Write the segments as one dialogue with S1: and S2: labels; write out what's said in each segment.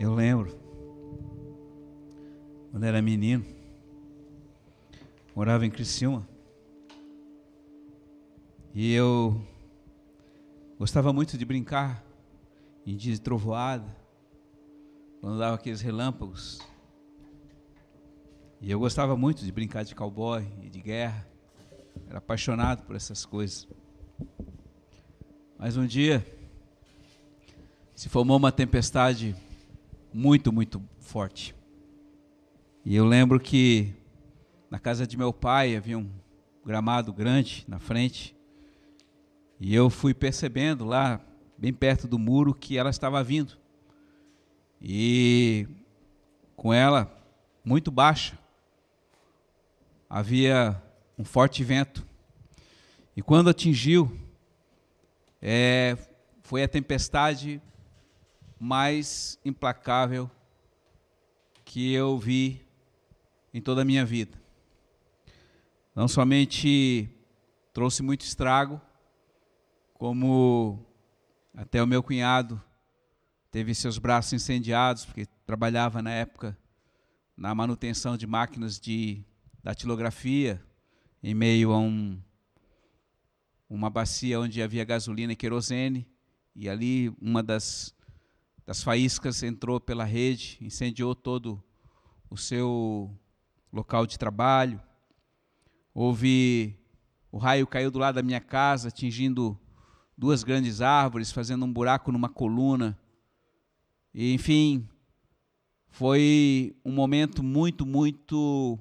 S1: Eu lembro, quando era menino, morava em Criciúma, e eu gostava muito de brincar em dia de trovoada, quando dava aqueles relâmpagos. E eu gostava muito de brincar de cowboy e de guerra, era apaixonado por essas coisas. Mas um dia se formou uma tempestade muito, muito forte. E eu lembro que na casa de meu pai havia um gramado grande na frente. E eu fui percebendo lá, bem perto do muro, que ela estava vindo. E com ela muito baixa, havia um forte vento. E quando atingiu, é, foi a tempestade mais implacável que eu vi em toda a minha vida. Não somente trouxe muito estrago, como até o meu cunhado teve seus braços incendiados, porque trabalhava na época na manutenção de máquinas de datilografia, em meio a um, uma bacia onde havia gasolina e querosene, e ali uma das das faíscas entrou pela rede, incendiou todo o seu local de trabalho. Houve o raio caiu do lado da minha casa, atingindo duas grandes árvores, fazendo um buraco numa coluna. E, enfim, foi um momento muito, muito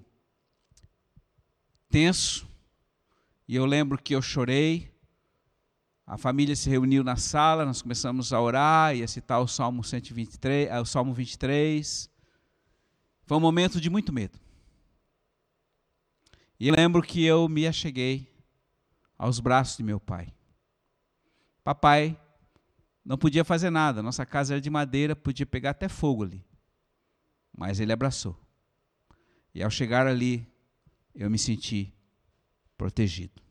S1: tenso. E eu lembro que eu chorei, a família se reuniu na sala, nós começamos a orar e a citar o Salmo 123, eh, o Salmo 23. Foi um momento de muito medo. E lembro que eu me acheguei aos braços de meu pai. Papai não podia fazer nada, nossa casa era de madeira, podia pegar até fogo ali. Mas ele abraçou. E ao chegar ali, eu me senti protegido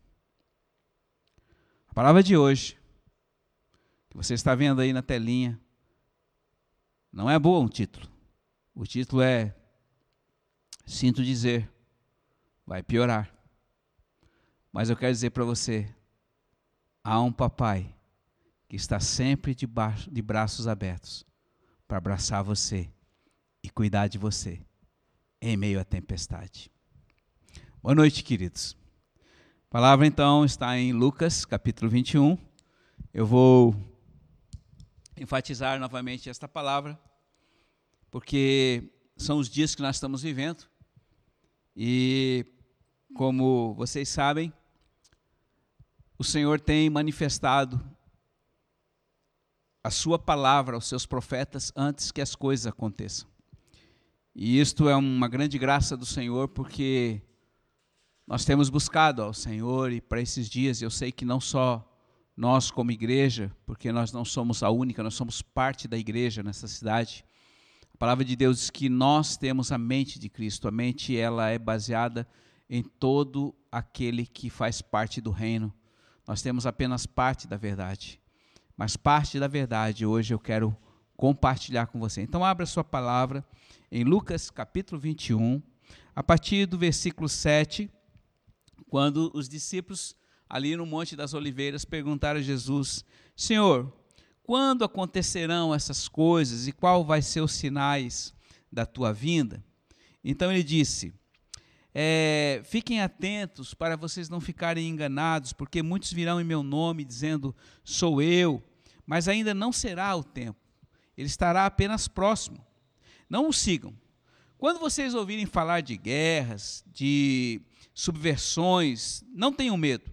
S1: palavra de hoje, que você está vendo aí na telinha, não é boa um título. O título é Sinto dizer, vai piorar. Mas eu quero dizer para você: há um papai que está sempre de, baixo, de braços abertos para abraçar você e cuidar de você em meio à tempestade. Boa noite, queridos. A palavra então está em Lucas, capítulo 21. Eu vou enfatizar novamente esta palavra, porque são os dias que nós estamos vivendo. E como vocês sabem, o Senhor tem manifestado a sua palavra aos seus profetas antes que as coisas aconteçam. E isto é uma grande graça do Senhor, porque nós temos buscado ao Senhor e para esses dias eu sei que não só nós como igreja, porque nós não somos a única, nós somos parte da igreja nessa cidade. A palavra de Deus diz que nós temos a mente de Cristo. A mente ela é baseada em todo aquele que faz parte do reino. Nós temos apenas parte da verdade. Mas parte da verdade hoje eu quero compartilhar com você. Então abra sua palavra em Lucas capítulo 21, a partir do versículo 7 quando os discípulos ali no Monte das Oliveiras perguntaram a Jesus: Senhor, quando acontecerão essas coisas e qual vai ser os sinais da tua vinda? Então ele disse: é, fiquem atentos para vocês não ficarem enganados, porque muitos virão em meu nome dizendo sou eu, mas ainda não será o tempo. Ele estará apenas próximo. Não o sigam. Quando vocês ouvirem falar de guerras, de subversões, não tenham medo,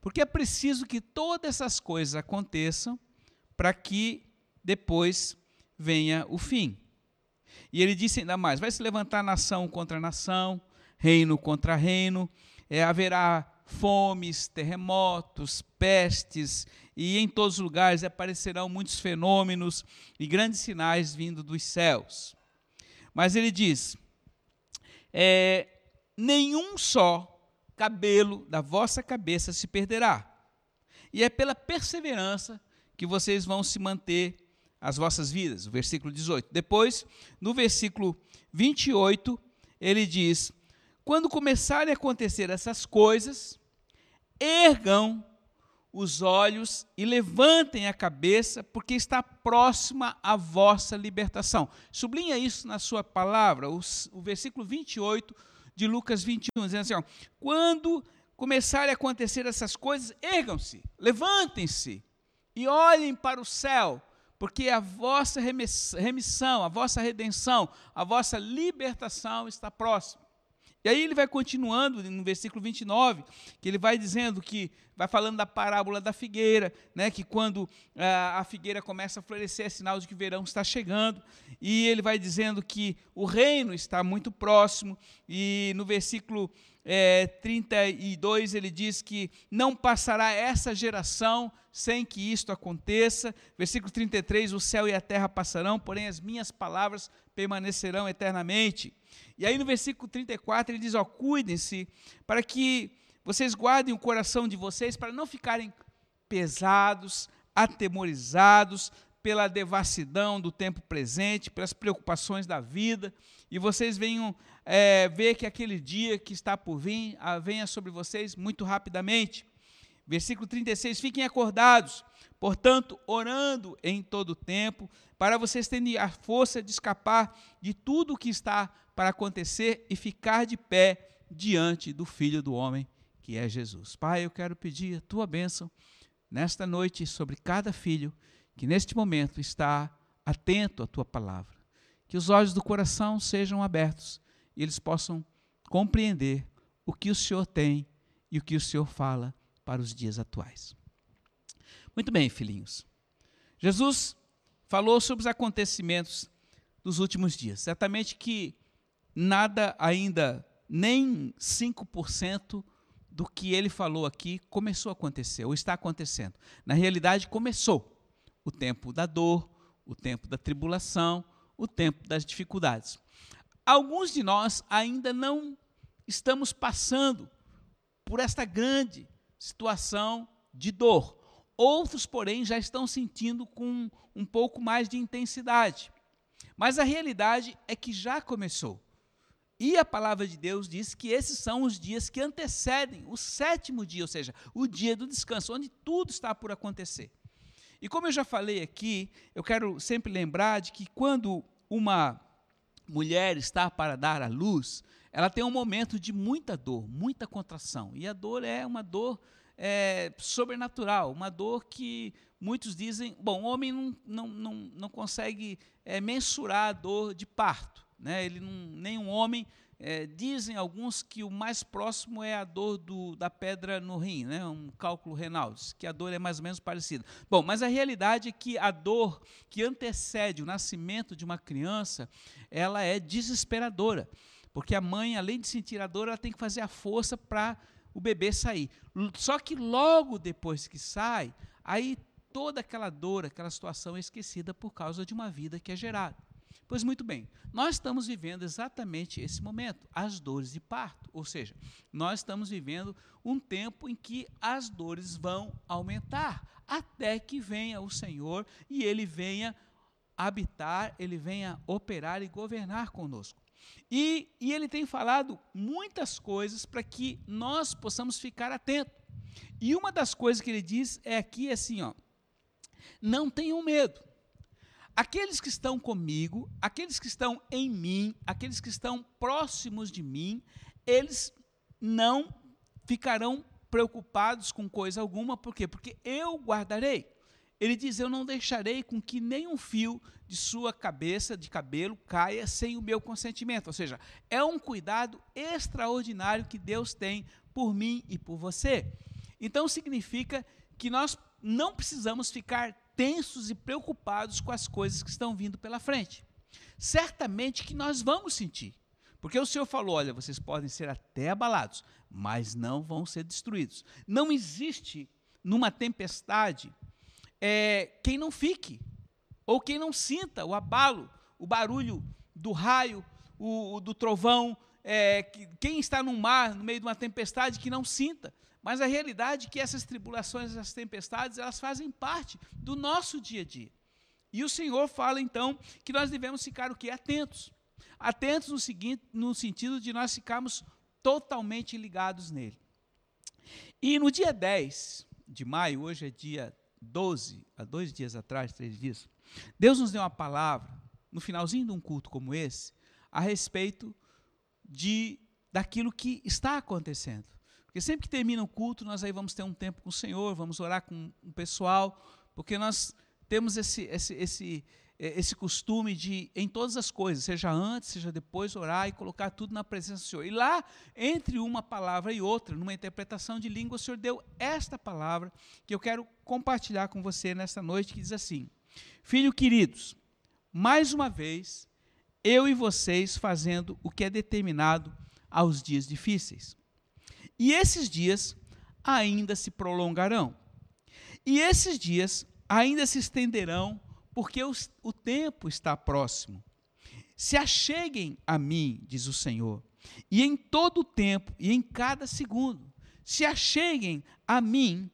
S1: porque é preciso que todas essas coisas aconteçam para que depois venha o fim. E ele disse ainda mais: vai se levantar nação contra nação, reino contra reino, é, haverá fomes, terremotos, pestes, e em todos os lugares aparecerão muitos fenômenos e grandes sinais vindo dos céus. Mas ele diz: é, nenhum só cabelo da vossa cabeça se perderá. E é pela perseverança que vocês vão se manter as vossas vidas. Versículo 18. Depois, no versículo 28, ele diz: Quando começarem a acontecer essas coisas, ergam os olhos e levantem a cabeça, porque está próxima a vossa libertação. Sublinha isso na sua palavra, o, o versículo 28 de Lucas 21, dizendo assim: ó, quando começarem a acontecer essas coisas, ergam-se, levantem-se e olhem para o céu, porque a vossa remissão, a vossa redenção, a vossa libertação está próxima. E aí ele vai continuando no versículo 29, que ele vai dizendo que, vai falando da parábola da figueira, né, que quando ah, a figueira começa a florescer é sinal de que o verão está chegando, e ele vai dizendo que o reino está muito próximo, e no versículo é, 32 ele diz que não passará essa geração sem que isto aconteça. Versículo 33, o céu e a terra passarão, porém as minhas palavras permanecerão eternamente. E aí no versículo 34 ele diz: ó, cuidem-se para que vocês guardem o coração de vocês para não ficarem pesados, atemorizados pela devassidão do tempo presente, pelas preocupações da vida, e vocês venham é, ver que aquele dia que está por vir venha sobre vocês muito rapidamente. Versículo 36: Fiquem acordados, portanto, orando em todo tempo, para vocês terem a força de escapar de tudo o que está para acontecer e ficar de pé diante do Filho do Homem, que é Jesus. Pai, eu quero pedir a tua bênção nesta noite sobre cada filho que neste momento está atento à tua palavra. Que os olhos do coração sejam abertos e eles possam compreender o que o Senhor tem e o que o Senhor fala para os dias atuais. Muito bem, filhinhos. Jesus falou sobre os acontecimentos dos últimos dias. Certamente que nada ainda, nem 5% do que ele falou aqui começou a acontecer, ou está acontecendo. Na realidade, começou o tempo da dor, o tempo da tribulação, o tempo das dificuldades. Alguns de nós ainda não estamos passando por esta grande situação de dor. Outros, porém, já estão sentindo com um pouco mais de intensidade. Mas a realidade é que já começou. E a palavra de Deus diz que esses são os dias que antecedem o sétimo dia, ou seja, o dia do descanso, onde tudo está por acontecer. E como eu já falei aqui, eu quero sempre lembrar de que quando uma mulher está para dar à luz, ela tem um momento de muita dor, muita contração. E a dor é uma dor é, sobrenatural, uma dor que muitos dizem, bom, o homem não, não, não, não consegue é, mensurar a dor de parto. Né? Ele não, nenhum homem, é, dizem alguns que o mais próximo é a dor do, da pedra no rim, né? um cálculo renal, que a dor é mais ou menos parecida. Bom, mas a realidade é que a dor que antecede o nascimento de uma criança, ela é desesperadora, porque a mãe, além de sentir a dor, ela tem que fazer a força para o bebê sair. Só que logo depois que sai, aí toda aquela dor, aquela situação é esquecida por causa de uma vida que é gerada. Pois muito bem, nós estamos vivendo exatamente esse momento, as dores de parto. Ou seja, nós estamos vivendo um tempo em que as dores vão aumentar, até que venha o Senhor e Ele venha habitar, Ele venha operar e governar conosco. E, e Ele tem falado muitas coisas para que nós possamos ficar atentos. E uma das coisas que Ele diz é aqui assim, ó, não tenham medo. Aqueles que estão comigo, aqueles que estão em mim, aqueles que estão próximos de mim, eles não ficarão preocupados com coisa alguma, por quê? Porque eu guardarei. Ele diz: Eu não deixarei com que nenhum fio de sua cabeça, de cabelo, caia sem o meu consentimento. Ou seja, é um cuidado extraordinário que Deus tem por mim e por você. Então significa que nós não precisamos ficar tensos e preocupados com as coisas que estão vindo pela frente. Certamente que nós vamos sentir. Porque o Senhor falou: olha, vocês podem ser até abalados, mas não vão ser destruídos. Não existe numa tempestade é, quem não fique, ou quem não sinta o abalo, o barulho do raio, o, o do trovão, é, que, quem está no mar, no meio de uma tempestade, que não sinta. Mas a realidade é que essas tribulações, essas tempestades, elas fazem parte do nosso dia a dia. E o Senhor fala então que nós devemos ficar o que? Atentos. Atentos no, seguinte, no sentido de nós ficarmos totalmente ligados nele. E no dia 10 de maio, hoje é dia 12, há dois dias atrás, três dias, Deus nos deu uma palavra, no finalzinho de um culto como esse, a respeito de daquilo que está acontecendo. Porque sempre que termina o culto, nós aí vamos ter um tempo com o Senhor, vamos orar com o pessoal, porque nós temos esse, esse, esse, esse costume de, em todas as coisas, seja antes, seja depois, orar e colocar tudo na presença do Senhor. E lá, entre uma palavra e outra, numa interpretação de língua, o Senhor deu esta palavra que eu quero compartilhar com você nesta noite, que diz assim: Filho queridos, mais uma vez, eu e vocês fazendo o que é determinado aos dias difíceis. E esses dias ainda se prolongarão. E esses dias ainda se estenderão porque o, tempo está próximo. Se acheguem a mim, diz o Senhor, e em todo o tempo e em cada segundo, se acheguem a mim,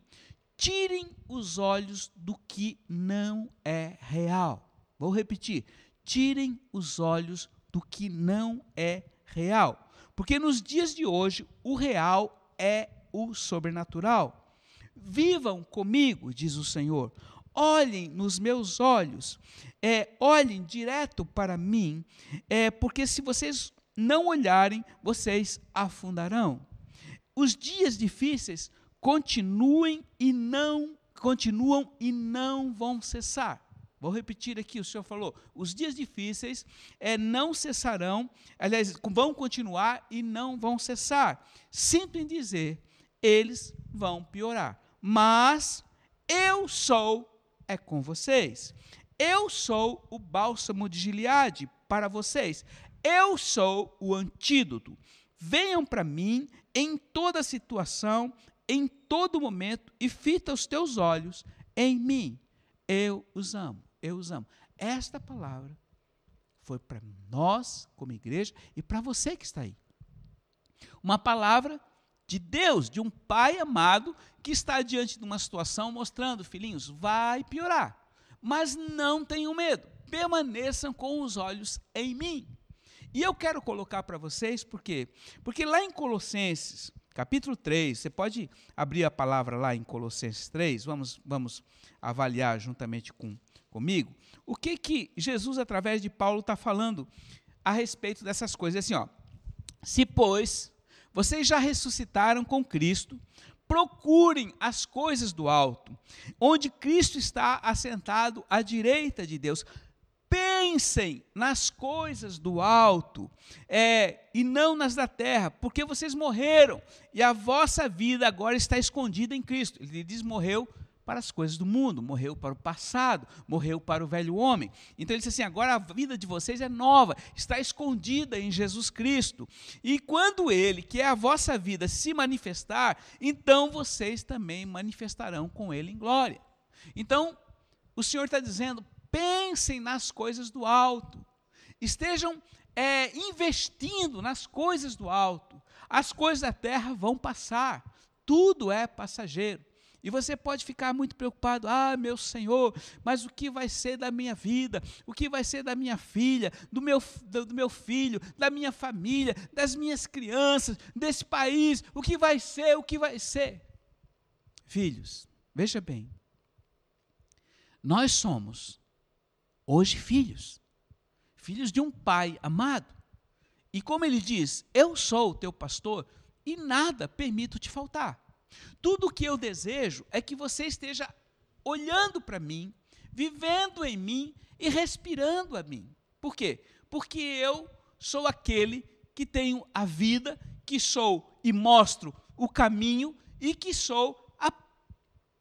S1: tirem os olhos do que não é real. Vou repetir: tirem os olhos do que não é real. Porque nos dias de hoje, o real é o sobrenatural. Vivam comigo, diz o Senhor olhem nos meus olhos, é, olhem direto para mim, é, porque se vocês não olharem, vocês afundarão. Os dias difíceis continuem e não continuam e não vão cessar. Vou repetir aqui, o Senhor falou: os dias difíceis é, não cessarão, aliás, vão continuar e não vão cessar. Sinto em dizer, eles vão piorar. Mas eu sou é com vocês. Eu sou o bálsamo de Gileade para vocês. Eu sou o antídoto. Venham para mim em toda situação, em todo momento, e fita os teus olhos em mim. Eu os amo, eu os amo. Esta palavra foi para nós, como igreja, e para você que está aí. Uma palavra de Deus, de um pai amado que está diante de uma situação mostrando, filhinhos, vai piorar. Mas não tenham medo, permaneçam com os olhos em mim. E eu quero colocar para vocês, por quê? Porque lá em Colossenses, capítulo 3, você pode abrir a palavra lá em Colossenses 3, vamos, vamos avaliar juntamente com, comigo, o que que Jesus, através de Paulo, está falando a respeito dessas coisas. Assim, ó, se, pois, vocês já ressuscitaram com Cristo. Procurem as coisas do alto, onde Cristo está assentado à direita de Deus. Pensem nas coisas do alto é, e não nas da terra, porque vocês morreram e a vossa vida agora está escondida em Cristo. Ele diz: morreu para as coisas do mundo, morreu para o passado, morreu para o velho homem. Então ele disse assim: agora a vida de vocês é nova, está escondida em Jesus Cristo. E quando ele, que é a vossa vida, se manifestar, então vocês também manifestarão com ele em glória. Então, o Senhor está dizendo: pensem nas coisas do alto, estejam é, investindo nas coisas do alto. As coisas da terra vão passar, tudo é passageiro. E você pode ficar muito preocupado: ah, meu Senhor, mas o que vai ser da minha vida? O que vai ser da minha filha, do meu, do meu filho, da minha família, das minhas crianças, desse país? O que vai ser? O que vai ser? Filhos, veja bem, nós somos hoje filhos, filhos de um pai amado. E como ele diz, eu sou o teu pastor e nada permito te faltar. Tudo o que eu desejo é que você esteja olhando para mim, vivendo em mim e respirando a mim. Por quê? Porque eu sou aquele que tenho a vida, que sou e mostro o caminho e que sou a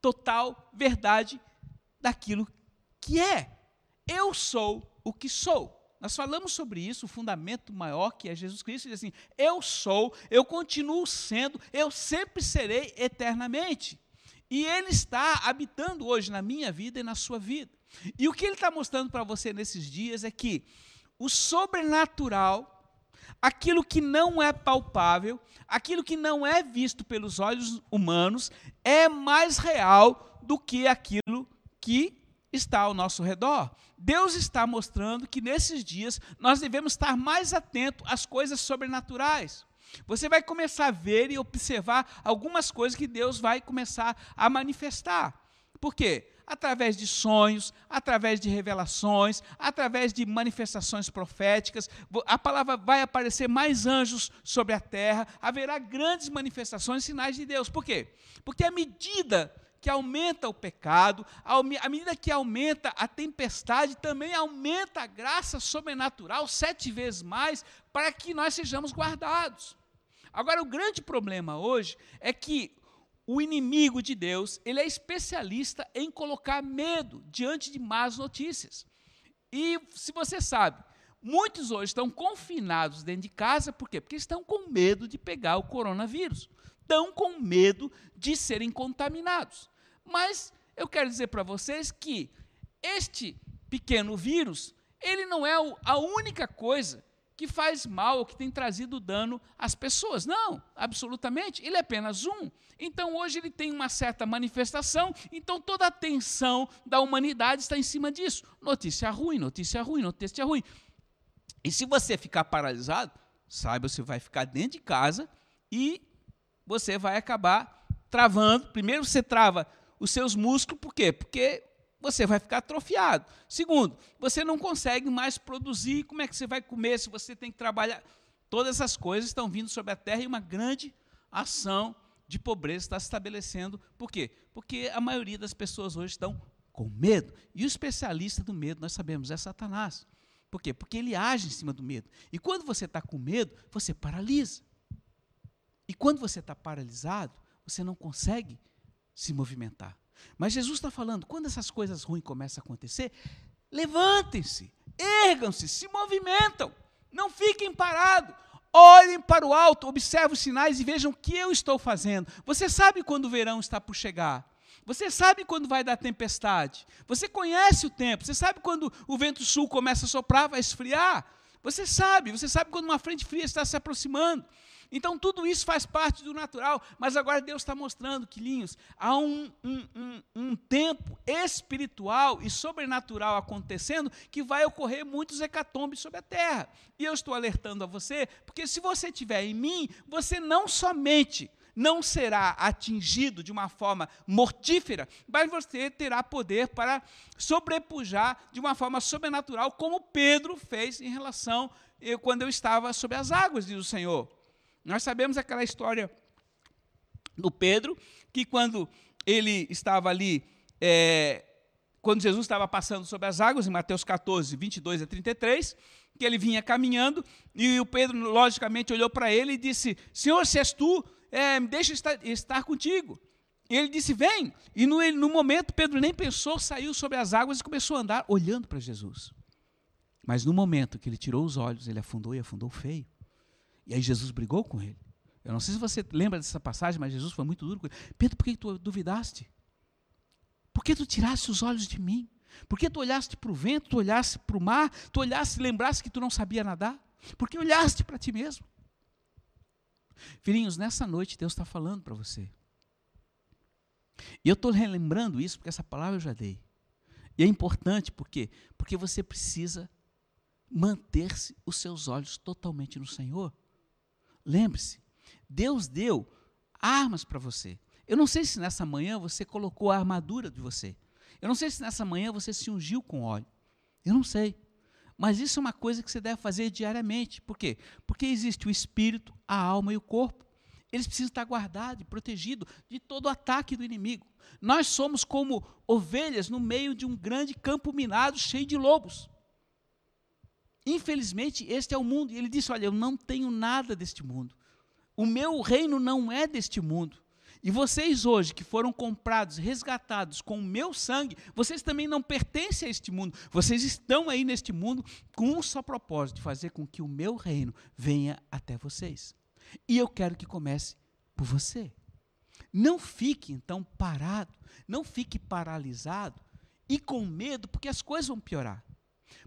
S1: total verdade daquilo que é. Eu sou o que sou. Nós falamos sobre isso, o fundamento maior que é Jesus Cristo, diz assim: eu sou, eu continuo sendo, eu sempre serei eternamente. E Ele está habitando hoje na minha vida e na sua vida. E o que Ele está mostrando para você nesses dias é que o sobrenatural, aquilo que não é palpável, aquilo que não é visto pelos olhos humanos, é mais real do que aquilo que está ao nosso redor. Deus está mostrando que nesses dias nós devemos estar mais atentos às coisas sobrenaturais. Você vai começar a ver e observar algumas coisas que Deus vai começar a manifestar. Por quê? Através de sonhos, através de revelações, através de manifestações proféticas, a palavra vai aparecer mais anjos sobre a terra, haverá grandes manifestações e sinais de Deus. Por quê? Porque à medida que aumenta o pecado, à medida que aumenta a tempestade, também aumenta a graça sobrenatural sete vezes mais para que nós sejamos guardados. Agora, o grande problema hoje é que o inimigo de Deus, ele é especialista em colocar medo diante de más notícias. E se você sabe, muitos hoje estão confinados dentro de casa, por quê? Porque estão com medo de pegar o coronavírus. Estão com medo de serem contaminados. Mas eu quero dizer para vocês que este pequeno vírus, ele não é a única coisa que faz mal ou que tem trazido dano às pessoas. Não, absolutamente. Ele é apenas um. Então hoje ele tem uma certa manifestação, então toda a atenção da humanidade está em cima disso. Notícia ruim, notícia ruim, notícia ruim. E se você ficar paralisado, saiba, você vai ficar dentro de casa e você vai acabar travando. Primeiro você trava os seus músculos, por quê? Porque você vai ficar atrofiado. Segundo, você não consegue mais produzir. Como é que você vai comer se você tem que trabalhar? Todas essas coisas estão vindo sobre a terra e uma grande ação de pobreza está se estabelecendo. Por quê? Porque a maioria das pessoas hoje estão com medo. E o especialista do medo, nós sabemos, é Satanás. Por quê? Porque ele age em cima do medo. E quando você está com medo, você paralisa. E quando você está paralisado, você não consegue se movimentar. Mas Jesus está falando, quando essas coisas ruins começam a acontecer, levantem-se, ergam-se, se movimentam, não fiquem parados, olhem para o alto, observem os sinais e vejam o que eu estou fazendo. Você sabe quando o verão está por chegar. Você sabe quando vai dar tempestade. Você conhece o tempo. Você sabe quando o vento sul começa a soprar, vai esfriar. Você sabe, você sabe quando uma frente fria está se aproximando. Então tudo isso faz parte do natural, mas agora Deus está mostrando, Quilinhos, há um, um, um, um, tempo espiritual e sobrenatural acontecendo que vai ocorrer muitos hecatombes sobre a terra. E eu estou alertando a você, porque se você estiver em mim, você não somente não será atingido de uma forma mortífera, mas você terá poder para sobrepujar de uma forma sobrenatural, como Pedro fez em relação eu, quando eu estava sobre as águas, diz o Senhor. Nós sabemos aquela história do Pedro, que quando ele estava ali, é, quando Jesus estava passando sobre as águas, em Mateus 14, 22 a 33, que ele vinha caminhando, e o Pedro, logicamente, olhou para ele e disse: Senhor, se és tu, é, deixa estar, estar contigo. E ele disse: Vem. E no, no momento, Pedro nem pensou, saiu sobre as águas e começou a andar olhando para Jesus. Mas no momento que ele tirou os olhos, ele afundou e afundou feio. E aí Jesus brigou com ele. Eu não sei se você lembra dessa passagem, mas Jesus foi muito duro com ele. Pedro, por que tu duvidaste? Por que tu tiraste os olhos de mim? Por que tu olhaste para o vento, tu olhaste para o mar, tu olhaste e lembraste que tu não sabia nadar? Por que olhaste para ti mesmo? Filhinhos, nessa noite Deus está falando para você. E eu estou relembrando isso porque essa palavra eu já dei. E é importante por quê? Porque você precisa manter-se os seus olhos totalmente no Senhor. Lembre-se, Deus deu armas para você. Eu não sei se nessa manhã você colocou a armadura de você. Eu não sei se nessa manhã você se ungiu com óleo. Eu não sei. Mas isso é uma coisa que você deve fazer diariamente. Por quê? Porque existe o espírito, a alma e o corpo. Eles precisam estar guardados e protegidos de todo ataque do inimigo. Nós somos como ovelhas no meio de um grande campo minado cheio de lobos. Infelizmente, este é o mundo. E ele disse: Olha, eu não tenho nada deste mundo. O meu reino não é deste mundo. E vocês hoje que foram comprados, resgatados com o meu sangue, vocês também não pertencem a este mundo. Vocês estão aí neste mundo com um só propósito, de fazer com que o meu reino venha até vocês. E eu quero que comece por você. Não fique então parado, não fique paralisado e com medo, porque as coisas vão piorar.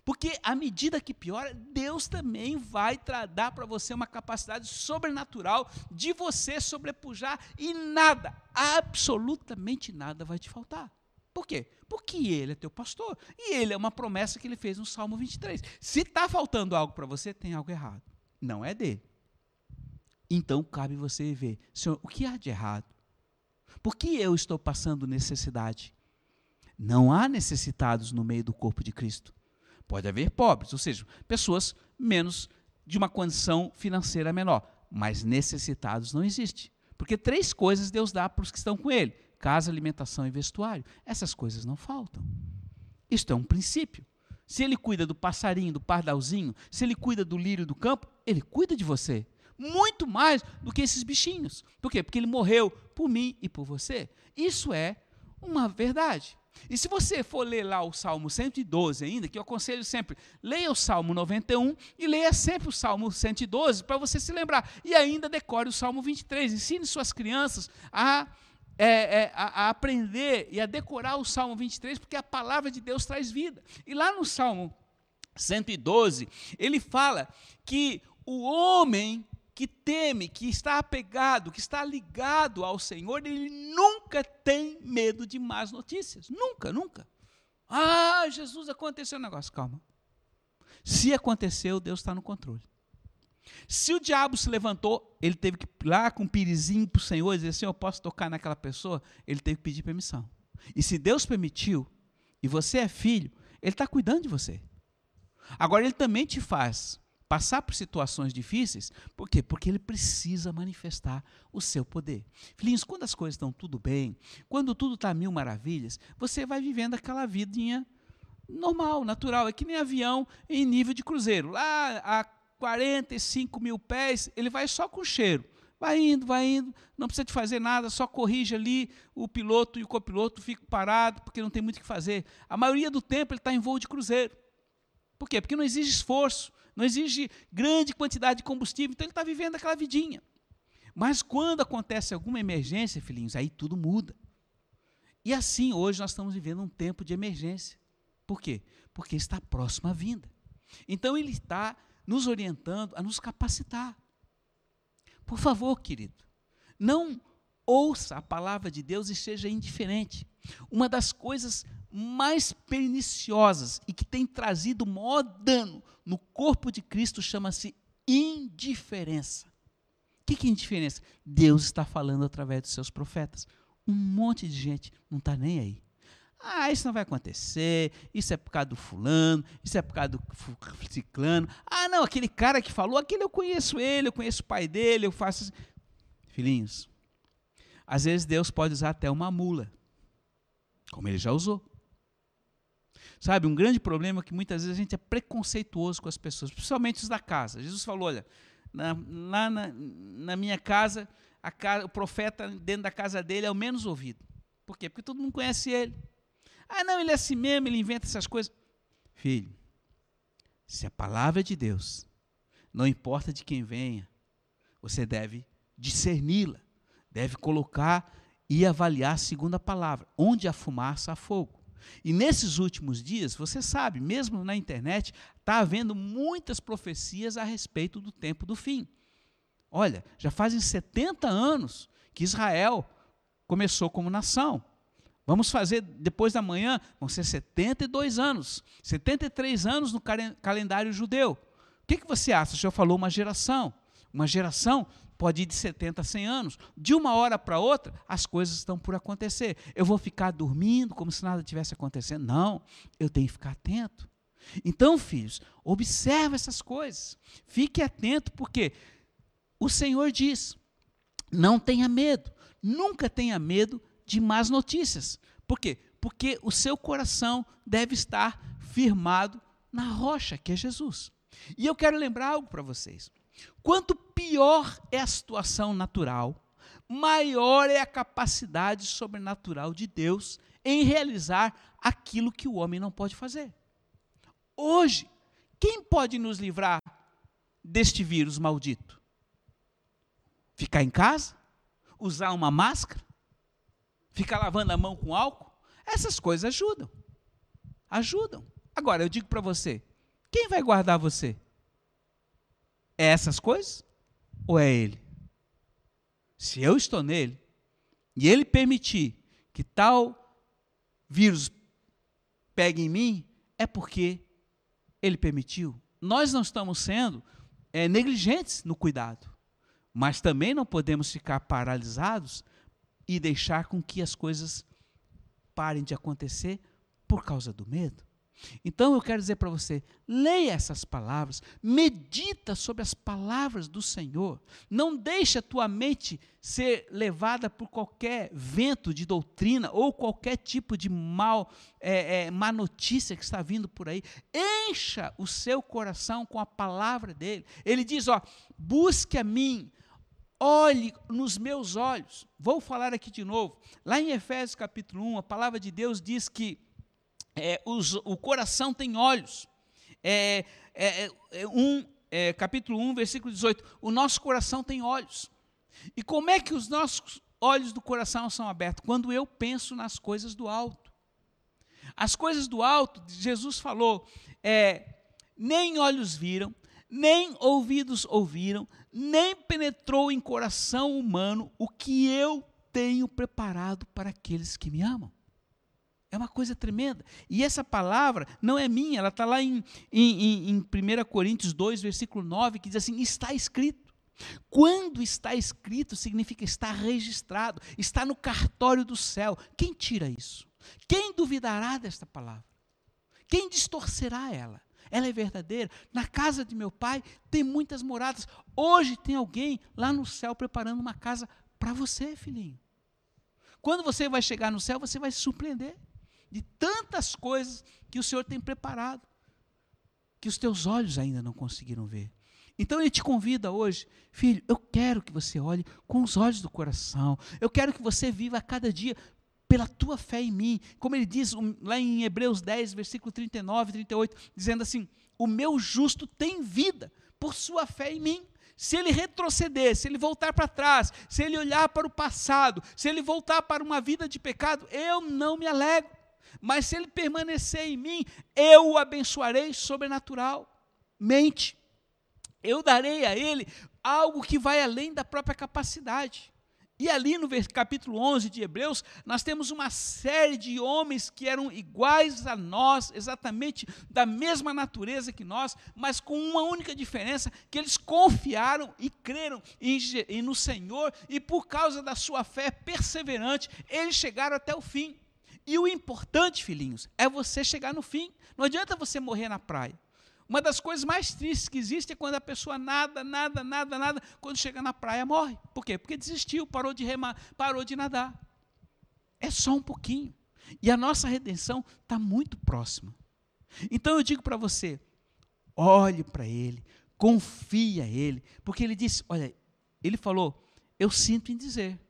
S1: Porque à medida que piora, Deus também vai dar para você uma capacidade sobrenatural de você sobrepujar e nada, absolutamente nada vai te faltar. Por quê? Porque ele é teu pastor. E ele é uma promessa que ele fez no Salmo 23. Se está faltando algo para você, tem algo errado. Não é dele. Então cabe você ver, Senhor, o que há de errado? Por que eu estou passando necessidade? Não há necessitados no meio do corpo de Cristo. Pode haver pobres, ou seja, pessoas menos de uma condição financeira menor, mas necessitados não existe. Porque três coisas Deus dá para os que estão com ele: casa, alimentação e vestuário. Essas coisas não faltam. Isto é um princípio. Se ele cuida do passarinho, do pardalzinho, se ele cuida do lírio do campo, ele cuida de você. Muito mais do que esses bichinhos. Por quê? Porque ele morreu por mim e por você. Isso é uma verdade. E se você for ler lá o Salmo 112 ainda, que eu aconselho sempre, leia o Salmo 91 e leia sempre o Salmo 112 para você se lembrar. E ainda decore o Salmo 23. Ensine suas crianças a, é, é, a, aprender e a decorar o Salmo 23, porque a palavra de Deus traz vida. E lá no Salmo 112, ele fala que o homem que teme, que está apegado, que está ligado ao Senhor, ele nunca tem medo de más notícias. Nunca, nunca. Ah, Jesus, aconteceu um negócio. Calma. Se aconteceu, Deus está no controle. Se o diabo se levantou, ele teve que ir lá com um pirizinho para o Senhor e dizer assim: Eu posso tocar naquela pessoa? Ele teve que pedir permissão. E se Deus permitiu, e você é filho, Ele está cuidando de você. Agora, Ele também te faz passar por situações difíceis, por quê? Porque ele precisa manifestar o seu poder. Filhinhos, quando as coisas estão tudo bem, quando tudo está mil maravilhas, você vai vivendo aquela vidinha normal, natural. É que nem avião em nível de cruzeiro. Lá a 45 mil pés, ele vai só com cheiro. Vai indo, vai indo, não precisa de fazer nada, só corrige ali, o piloto e o copiloto ficam parados, porque não tem muito o que fazer. A maioria do tempo ele está em voo de cruzeiro. Por quê? Porque não exige esforço, não exige grande quantidade de combustível, então ele está vivendo aquela vidinha. Mas quando acontece alguma emergência, filhinhos, aí tudo muda. E assim, hoje nós estamos vivendo um tempo de emergência. Por quê? Porque está próximo à vinda. Então ele está nos orientando a nos capacitar. Por favor, querido, não ouça a palavra de Deus e seja indiferente. Uma das coisas mais perniciosas e que tem trazido maior dano no corpo de Cristo chama-se indiferença. O que, que é indiferença? Deus está falando através dos seus profetas. Um monte de gente não está nem aí. Ah, isso não vai acontecer, isso é por causa do fulano, isso é por causa do ciclano. Ah, não, aquele cara que falou, aquele eu conheço ele, eu conheço o pai dele, eu faço. Filhinhos, às vezes Deus pode usar até uma mula, como ele já usou. Sabe, um grande problema é que muitas vezes a gente é preconceituoso com as pessoas, principalmente os da casa. Jesus falou: olha, na, lá na, na minha casa, casa, o profeta dentro da casa dele é o menos ouvido. Por quê? Porque todo mundo conhece ele. Ah, não, ele é assim mesmo, ele inventa essas coisas. Filho, se a palavra é de Deus, não importa de quem venha, você deve discerni-la, deve colocar e avaliar segundo a palavra. Onde há fumaça, há fogo. E nesses últimos dias, você sabe, mesmo na internet, está havendo muitas profecias a respeito do tempo do fim. Olha, já fazem 70 anos que Israel começou como nação. Vamos fazer, depois da manhã, vão ser 72 anos, 73 anos no calendário judeu. O que, que você acha? O senhor falou uma geração. Uma geração pode ir de 70 a 100 anos. De uma hora para outra, as coisas estão por acontecer. Eu vou ficar dormindo como se nada tivesse acontecendo? Não, eu tenho que ficar atento. Então, filhos, observe essas coisas. Fique atento, porque o Senhor diz: não tenha medo, nunca tenha medo de más notícias. Por quê? Porque o seu coração deve estar firmado na rocha, que é Jesus. E eu quero lembrar algo para vocês. Quanto pior é a situação natural, maior é a capacidade sobrenatural de Deus em realizar aquilo que o homem não pode fazer. Hoje, quem pode nos livrar deste vírus maldito? Ficar em casa? Usar uma máscara? Ficar lavando a mão com álcool? Essas coisas ajudam. Ajudam. Agora, eu digo para você: quem vai guardar você? É essas coisas? Ou é Ele? Se eu estou nele, e Ele permitir que tal vírus pegue em mim, é porque ele permitiu. Nós não estamos sendo é, negligentes no cuidado, mas também não podemos ficar paralisados e deixar com que as coisas parem de acontecer por causa do medo. Então eu quero dizer para você, leia essas palavras, medita sobre as palavras do Senhor. Não deixe a tua mente ser levada por qualquer vento de doutrina ou qualquer tipo de mal, é, é, má notícia que está vindo por aí. Encha o seu coração com a palavra dele. Ele diz: ó, busque a mim, olhe nos meus olhos. Vou falar aqui de novo. Lá em Efésios capítulo 1, a palavra de Deus diz que é, os, o coração tem olhos. É, é, é, é um, é, capítulo 1, versículo 18. O nosso coração tem olhos. E como é que os nossos olhos do coração são abertos? Quando eu penso nas coisas do alto. As coisas do alto, Jesus falou, nem olhos viram, nem ouvidos ouviram, nem penetrou em coração humano o que eu tenho preparado para aqueles que me amam. É uma coisa tremenda. E essa palavra não é minha, ela está lá em, em, em 1 Coríntios 2, versículo 9, que diz assim: está escrito. Quando está escrito, significa está registrado, está no cartório do céu. Quem tira isso? Quem duvidará desta palavra? Quem distorcerá ela? Ela é verdadeira. Na casa de meu pai tem muitas moradas. Hoje tem alguém lá no céu preparando uma casa para você, filhinho. Quando você vai chegar no céu, você vai se surpreender de tantas coisas que o Senhor tem preparado, que os teus olhos ainda não conseguiram ver. Então ele te convida hoje, filho, eu quero que você olhe com os olhos do coração, eu quero que você viva a cada dia pela tua fé em mim, como ele diz lá em Hebreus 10, versículo 39 e 38, dizendo assim: O meu justo tem vida por sua fé em mim. Se ele retroceder, se ele voltar para trás, se ele olhar para o passado, se ele voltar para uma vida de pecado, eu não me alegro. Mas se ele permanecer em mim, eu o abençoarei sobrenaturalmente. Eu darei a ele algo que vai além da própria capacidade. E ali no capítulo 11 de Hebreus, nós temos uma série de homens que eram iguais a nós, exatamente da mesma natureza que nós, mas com uma única diferença, que eles confiaram e creram em, em, no Senhor, e por causa da sua fé perseverante, eles chegaram até o fim. E o importante, filhinhos, é você chegar no fim. Não adianta você morrer na praia. Uma das coisas mais tristes que existe é quando a pessoa nada, nada, nada, nada, quando chega na praia morre. Por quê? Porque desistiu, parou de remar, parou de nadar. É só um pouquinho. E a nossa redenção está muito próxima. Então eu digo para você, olhe para Ele, confia Ele, porque Ele disse, olha, Ele falou, eu sinto em dizer,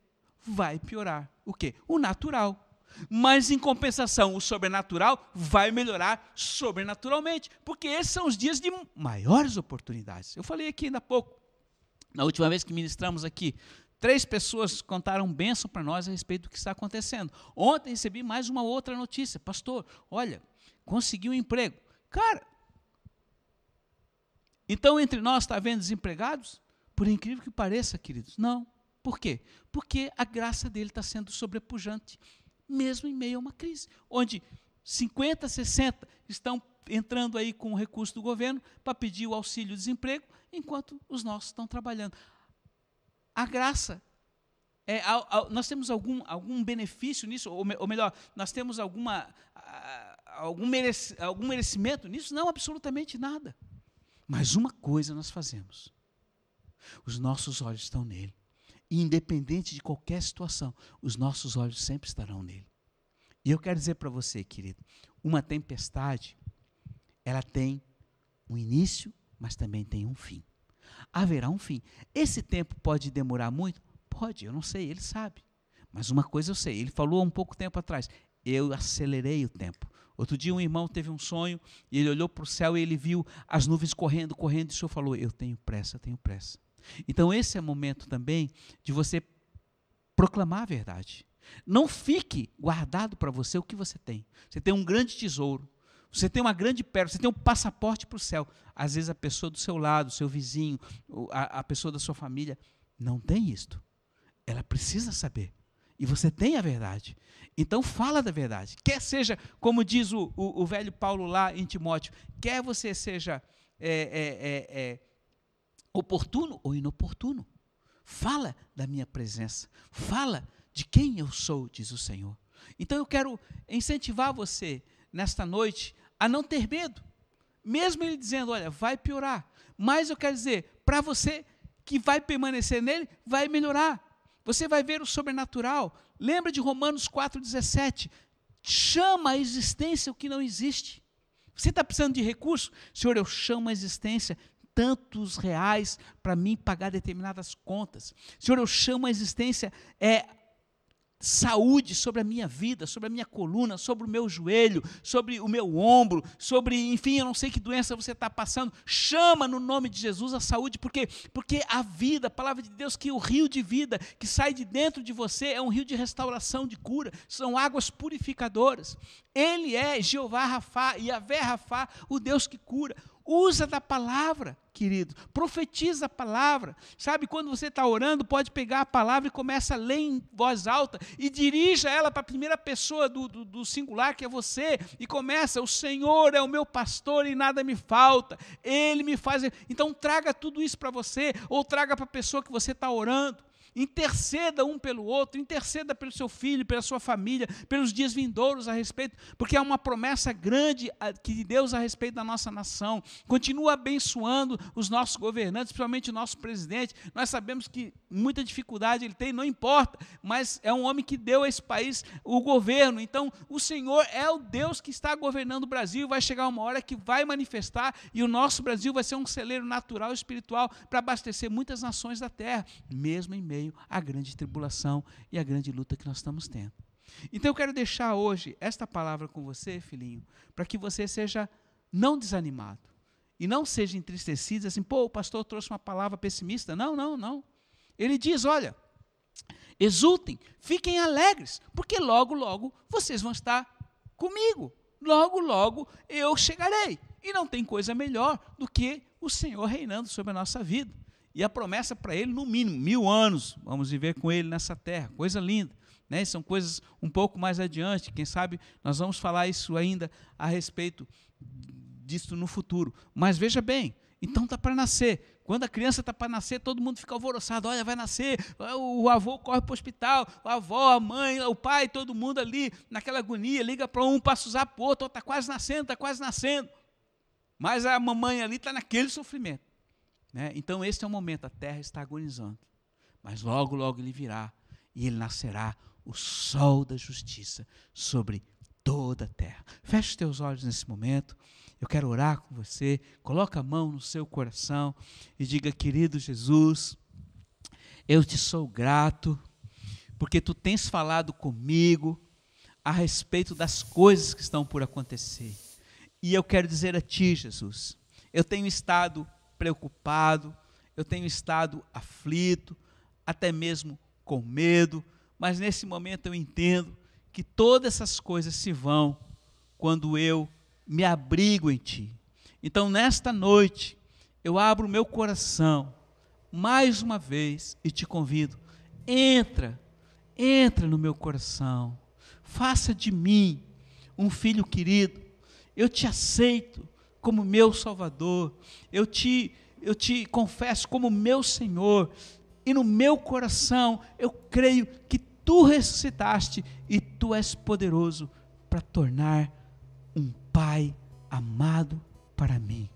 S1: vai piorar. O quê? O natural. Mas em compensação, o sobrenatural vai melhorar sobrenaturalmente, porque esses são os dias de maiores oportunidades. Eu falei aqui ainda há pouco, na última vez que ministramos aqui, três pessoas contaram bênção para nós a respeito do que está acontecendo. Ontem recebi mais uma outra notícia, pastor, olha, consegui um emprego. Cara, então entre nós está havendo desempregados? Por incrível que pareça, queridos, não. Por quê? Porque a graça dele está sendo sobrepujante mesmo em meio a uma crise, onde 50, 60 estão entrando aí com o recurso do governo para pedir o auxílio-desemprego, enquanto os nossos estão trabalhando. A graça, é, nós temos algum, algum benefício nisso, ou, ou melhor, nós temos alguma, algum, merec, algum merecimento nisso? Não, absolutamente nada. Mas uma coisa nós fazemos: os nossos olhos estão nele. E independente de qualquer situação, os nossos olhos sempre estarão nele. E eu quero dizer para você, querido, uma tempestade, ela tem um início, mas também tem um fim. Haverá um fim. Esse tempo pode demorar muito? Pode, eu não sei, ele sabe. Mas uma coisa eu sei, ele falou há um pouco tempo atrás, eu acelerei o tempo. Outro dia um irmão teve um sonho e ele olhou para o céu e ele viu as nuvens correndo, correndo, e o Senhor falou: Eu tenho pressa, eu tenho pressa. Então, esse é o momento também de você proclamar a verdade. Não fique guardado para você o que você tem. Você tem um grande tesouro. Você tem uma grande pérola, você tem um passaporte para o céu. Às vezes a pessoa do seu lado, seu vizinho, a, a pessoa da sua família, não tem isto. Ela precisa saber. E você tem a verdade. Então fala da verdade. Quer seja, como diz o, o, o velho Paulo lá em Timóteo, quer você seja é, é, é, é oportuno ou inoportuno. Fala da minha presença. Fala de quem eu sou, diz o Senhor. Então eu quero incentivar você nesta noite a não ter medo. Mesmo ele dizendo, olha, vai piorar. Mas eu quero dizer, para você que vai permanecer nele, vai melhorar. Você vai ver o sobrenatural. Lembra de Romanos 4,17? Chama a existência o que não existe. Você está precisando de recurso? Senhor, eu chamo a existência tantos reais para mim pagar determinadas contas. Senhor, eu chamo a existência é, saúde sobre a minha vida, sobre a minha coluna, sobre o meu joelho, sobre o meu ombro, sobre, enfim, eu não sei que doença você está passando. Chama no nome de Jesus a saúde, porque porque a vida, a palavra de Deus, que o rio de vida que sai de dentro de você é um rio de restauração, de cura, são águas purificadoras. Ele é Jeová Rafá, Yahvé Rafá, o Deus que cura. Usa da palavra, querido. Profetiza a palavra. Sabe, quando você está orando, pode pegar a palavra e começa a ler em voz alta e dirija ela para a primeira pessoa do, do, do, singular, que é você, e começa: O Senhor é o meu pastor e nada me falta. Ele me faz. Então, traga tudo isso para você, ou traga para a pessoa que você está orando. Interceda um pelo outro, interceda pelo seu filho, pela sua família, pelos dias vindouros a respeito, porque há uma promessa grande de Deus a respeito da nossa nação. Continua abençoando os nossos governantes, principalmente o nosso presidente. Nós sabemos que muita dificuldade ele tem, não importa, mas é um homem que deu a esse país o governo. Então, o Senhor é o Deus que está governando o Brasil e vai chegar uma hora que vai manifestar e o nosso Brasil vai ser um celeiro natural e espiritual para abastecer muitas nações da terra, mesmo em meio meio à grande tribulação e à grande luta que nós estamos tendo. Então eu quero deixar hoje esta palavra com você, filhinho, para que você seja não desanimado e não seja entristecido, assim, pô, o pastor trouxe uma palavra pessimista. Não, não, não. Ele diz: olha, exultem, fiquem alegres, porque logo, logo vocês vão estar comigo. Logo, logo eu chegarei. E não tem coisa melhor do que o Senhor reinando sobre a nossa vida. E a promessa para ele, no mínimo, mil anos, vamos viver com ele nessa terra. Coisa linda. Né? São coisas um pouco mais adiante. Quem sabe nós vamos falar isso ainda a respeito disso no futuro. Mas veja bem, então está para nascer. Quando a criança está para nascer, todo mundo fica alvoroçado. Olha, vai nascer. O avô corre para o hospital, a avó, a mãe, o pai, todo mundo ali naquela agonia. Liga para um, passa usar para o outro. Está quase nascendo, está quase nascendo. Mas a mamãe ali está naquele sofrimento. Né? Então, este é o momento, a terra está agonizando. Mas logo, logo ele virá e ele nascerá o sol da justiça sobre toda a terra. Feche os teus olhos nesse momento. Eu quero orar com você. Coloca a mão no seu coração e diga: Querido Jesus, eu te sou grato, porque tu tens falado comigo a respeito das coisas que estão por acontecer. E eu quero dizer a ti, Jesus, eu tenho estado preocupado, eu tenho estado aflito, até mesmo com medo, mas nesse momento eu entendo que todas essas coisas se vão quando eu me abrigo em Ti. Então, nesta noite, eu abro o meu coração mais uma vez e te convido, entra, entra no meu coração, faça de mim um filho querido, eu te aceito como meu Salvador, eu te, eu te confesso como meu Senhor, e no meu coração eu creio que tu ressuscitaste e tu és poderoso para tornar um Pai amado para mim.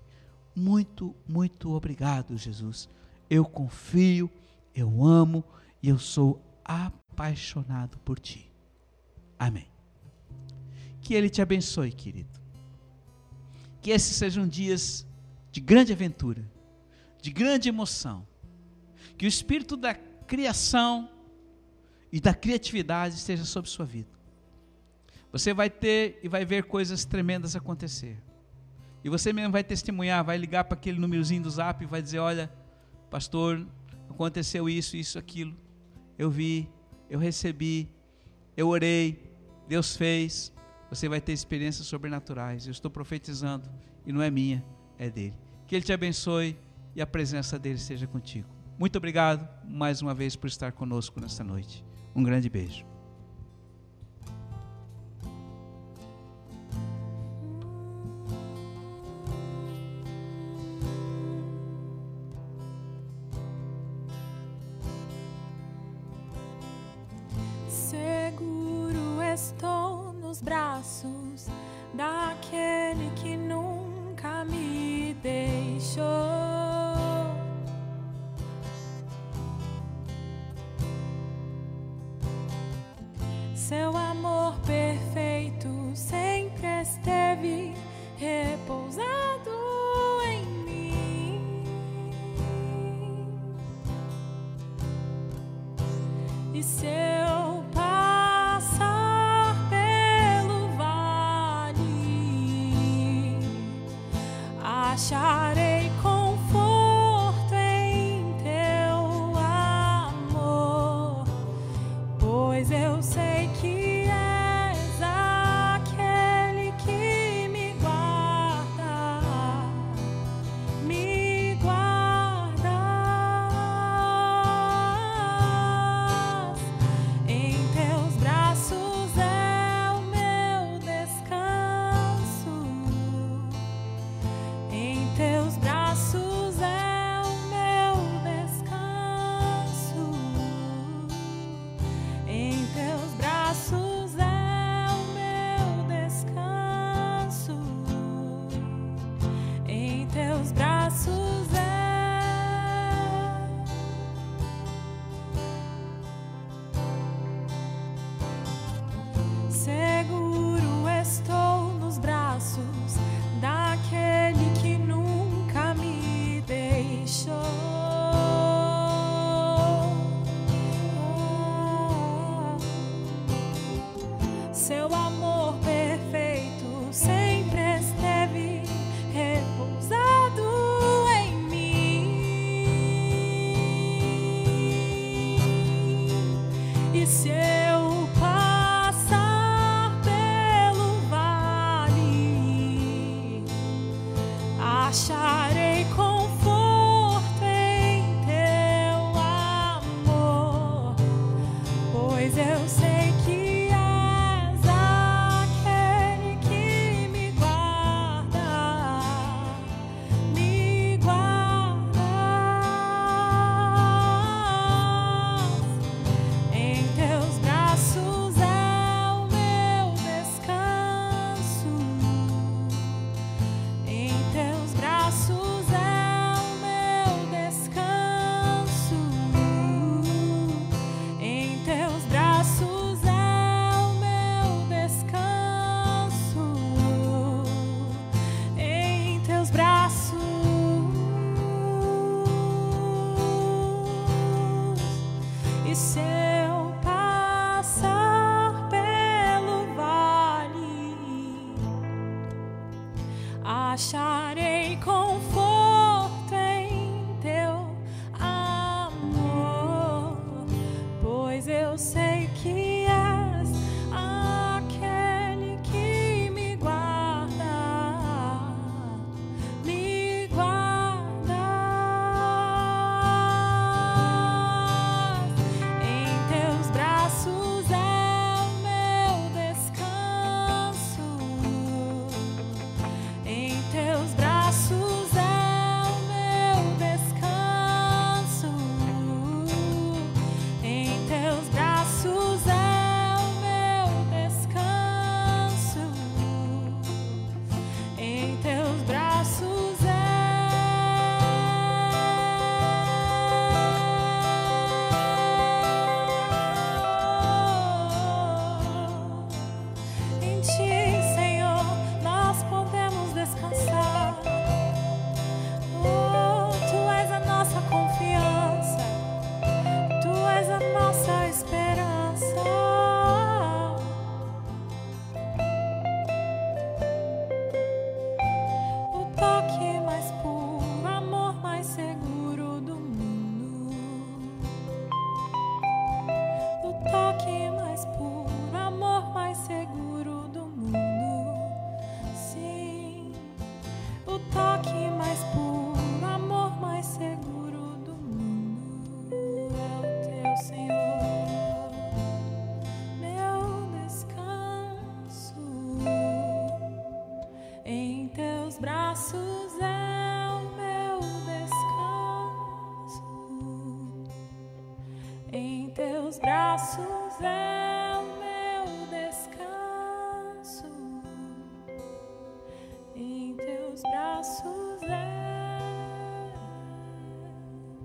S1: Muito, muito obrigado, Jesus. Eu confio, eu amo e eu sou apaixonado por ti. Amém. Que Ele te abençoe, querido. Que esses sejam dias de grande aventura, de grande emoção. Que o espírito da criação e da criatividade esteja sobre sua vida. Você vai ter e vai ver coisas tremendas acontecer. E você mesmo vai testemunhar, vai ligar para aquele númerozinho do zap e vai dizer: Olha, pastor, aconteceu isso, isso, aquilo. Eu vi, eu recebi, eu orei, Deus fez você vai ter experiências sobrenaturais. Eu estou profetizando e não é minha, é dele. Que ele te abençoe e a presença dele esteja contigo. Muito obrigado mais uma vez por estar conosco nesta noite. Um grande beijo.